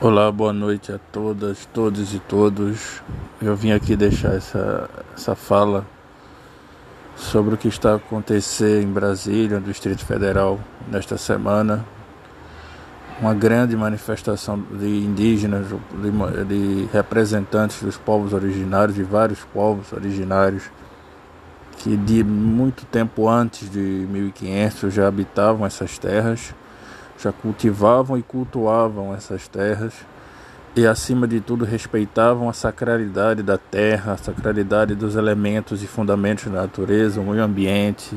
Olá, boa noite a todas, todos e todos. Eu vim aqui deixar essa, essa fala sobre o que está a acontecer em Brasília, no Distrito Federal, nesta semana. Uma grande manifestação de indígenas, de, de representantes dos povos originários, de vários povos originários, que de muito tempo antes de 1500 já habitavam essas terras já cultivavam e cultuavam essas terras e, acima de tudo, respeitavam a sacralidade da terra, a sacralidade dos elementos e fundamentos da natureza, o meio ambiente,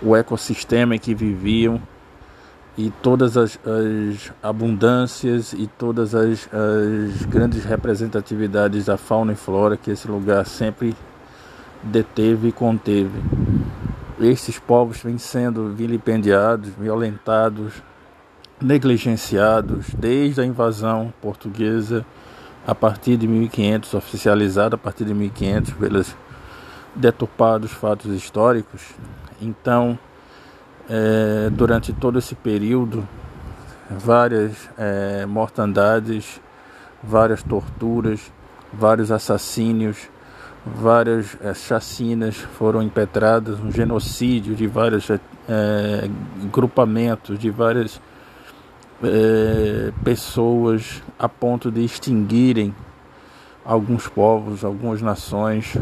o ecossistema em que viviam e todas as, as abundâncias e todas as, as grandes representatividades da fauna e flora que esse lugar sempre deteve e conteve. Estes povos vêm sendo vilipendiados, violentados, negligenciados desde a invasão portuguesa a partir de 1500, oficializada a partir de 1500 pelos deturpados fatos históricos. Então, é, durante todo esse período, várias é, mortandades, várias torturas, vários assassínios, várias é, chacinas foram impetradas, um genocídio de vários é, grupamentos, de várias é, pessoas a ponto de extinguirem alguns povos, algumas nações,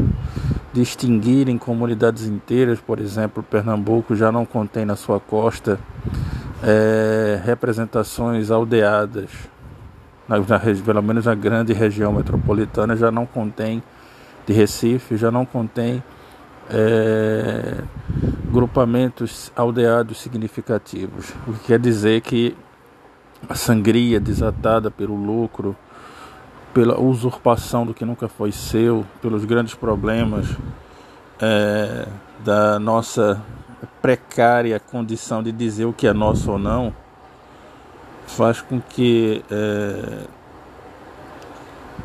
de extinguirem comunidades inteiras, por exemplo, Pernambuco já não contém na sua costa é, representações aldeadas, na, na, pelo menos na grande região metropolitana já não contém, de Recife já não contém é, grupamentos aldeados significativos, o que quer dizer que a sangria desatada pelo lucro, pela usurpação do que nunca foi seu, pelos grandes problemas é, da nossa precária condição de dizer o que é nosso ou não, faz com que é,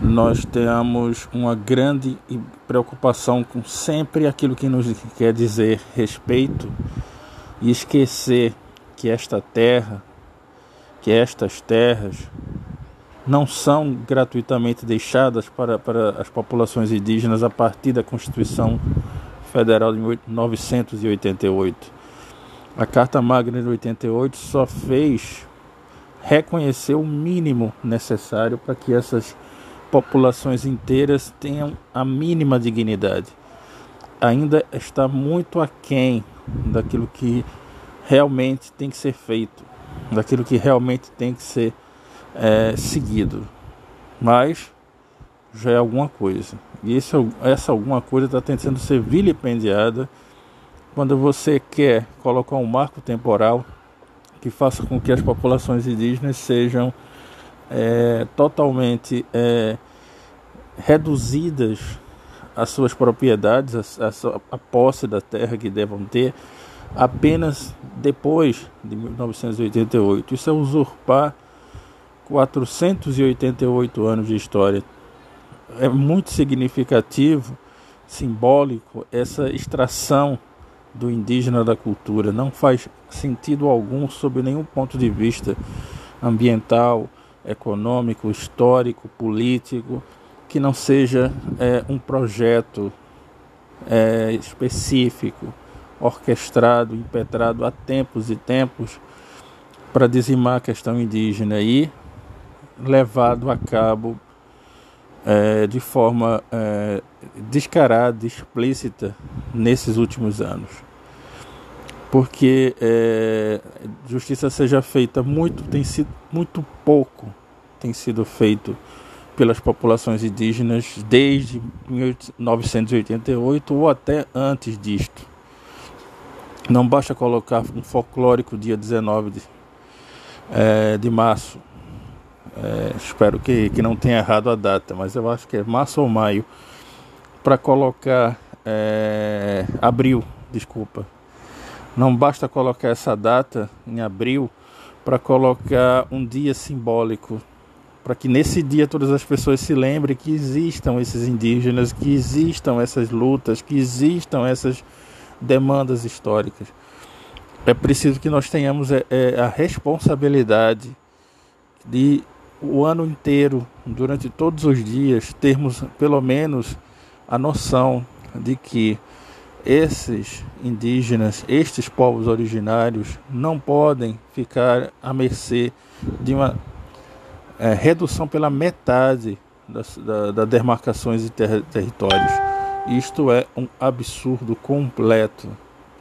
nós tenhamos uma grande preocupação com sempre aquilo que nos quer dizer respeito e esquecer que esta terra que estas terras não são gratuitamente deixadas para, para as populações indígenas a partir da Constituição Federal de 1988. A Carta Magna de 88 só fez reconhecer o mínimo necessário para que essas populações inteiras tenham a mínima dignidade. Ainda está muito aquém daquilo que realmente tem que ser feito daquilo que realmente tem que ser é, seguido. Mas já é alguma coisa. E esse, essa alguma coisa está tentando ser vilipendiada quando você quer colocar um marco temporal que faça com que as populações indígenas sejam é, totalmente é, reduzidas às suas propriedades, a, a, a posse da terra que devam ter, apenas depois de 1988. Isso é usurpar 488 anos de história. É muito significativo, simbólico, essa extração do indígena da cultura. Não faz sentido algum, sob nenhum ponto de vista ambiental, econômico, histórico, político, que não seja é, um projeto é, específico orquestrado, impetrado há tempos e tempos para dizimar a questão indígena e levado a cabo é, de forma é, descarada, explícita nesses últimos anos. Porque é, justiça seja feita muito, tem sido muito pouco tem sido feito pelas populações indígenas desde 1988 ou até antes disto. Não basta colocar um folclórico dia 19 de, é, de março. É, espero que, que não tenha errado a data, mas eu acho que é março ou maio. Para colocar é, abril, desculpa. Não basta colocar essa data em abril para colocar um dia simbólico, para que nesse dia todas as pessoas se lembrem que existam esses indígenas, que existam essas lutas, que existam essas demandas históricas. É preciso que nós tenhamos é, é, a responsabilidade de o ano inteiro, durante todos os dias, termos pelo menos a noção de que esses indígenas, estes povos originários, não podem ficar à mercê de uma é, redução pela metade das da, da demarcações e ter, territórios. Isto é um absurdo completo.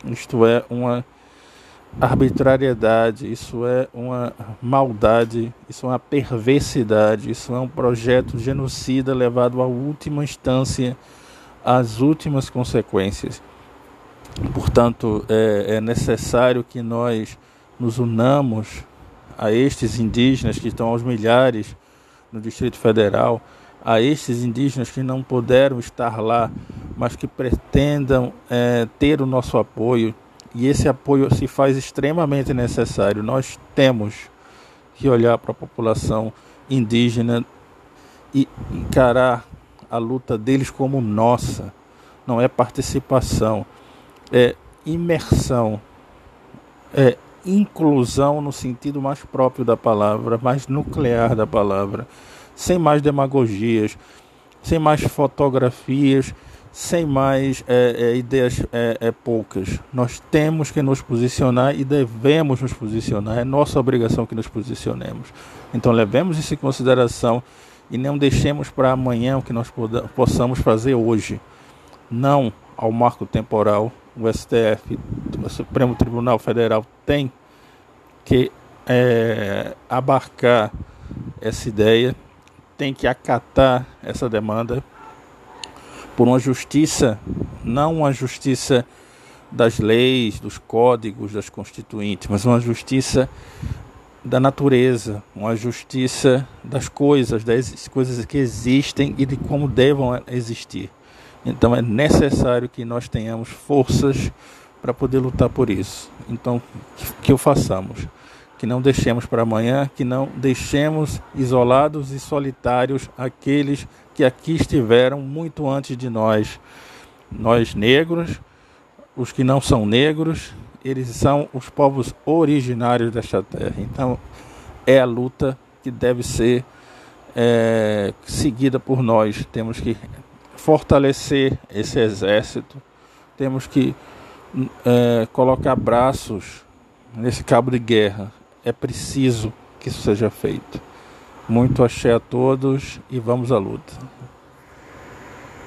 Isto é uma arbitrariedade, isso é uma maldade, isso é uma perversidade, isso é um projeto genocida levado à última instância, às últimas consequências. Portanto, é, é necessário que nós nos unamos a estes indígenas que estão aos milhares no Distrito Federal, a estes indígenas que não puderam estar lá, mas que pretendam é, ter o nosso apoio e esse apoio se faz extremamente necessário. Nós temos que olhar para a população indígena e encarar a luta deles como nossa. Não é participação, é imersão, é inclusão no sentido mais próprio da palavra, mais nuclear da palavra, sem mais demagogias, sem mais fotografias sem mais é, é, ideias é, é, poucas. Nós temos que nos posicionar e devemos nos posicionar. É nossa obrigação que nos posicionemos. Então levemos isso em consideração e não deixemos para amanhã o que nós possamos fazer hoje. Não ao marco temporal. O STF, o Supremo Tribunal Federal, tem que é, abarcar essa ideia, tem que acatar essa demanda por uma justiça, não uma justiça das leis, dos códigos, das constituintes, mas uma justiça da natureza, uma justiça das coisas, das coisas que existem e de como devam existir. Então é necessário que nós tenhamos forças para poder lutar por isso. Então, que o façamos que não deixemos para amanhã, que não deixemos isolados e solitários aqueles que aqui estiveram muito antes de nós. Nós negros, os que não são negros, eles são os povos originários desta terra. Então, é a luta que deve ser é, seguida por nós. Temos que fortalecer esse exército, temos que é, colocar braços nesse cabo de guerra é preciso que isso seja feito. Muito axé a todos e vamos à luta.